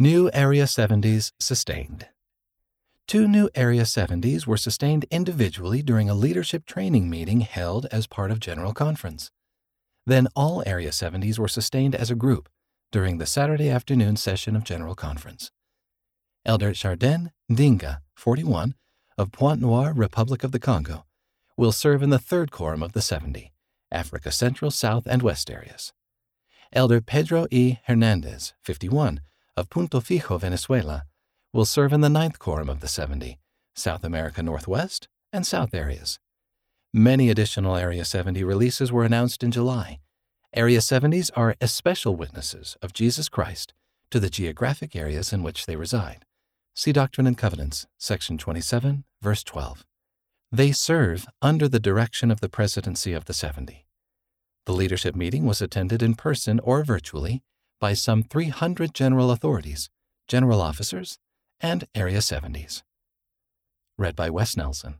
New Area 70s sustained. Two new Area 70s were sustained individually during a leadership training meeting held as part of General Conference. Then all Area 70s were sustained as a group during the Saturday afternoon session of General Conference. Elder Chardin Dinga, 41, of Pointe Noire, Republic of the Congo, will serve in the third quorum of the 70, Africa Central, South, and West areas. Elder Pedro E. Hernandez, 51, of Punto Fijo, Venezuela, will serve in the ninth quorum of the 70, South America Northwest and South areas. Many additional Area 70 releases were announced in July. Area 70s are especial witnesses of Jesus Christ to the geographic areas in which they reside. See Doctrine and Covenants, section 27, verse 12. They serve under the direction of the presidency of the 70. The leadership meeting was attended in person or virtually by some 300 general authorities, general officers, and Area 70s. Read by Wes Nelson.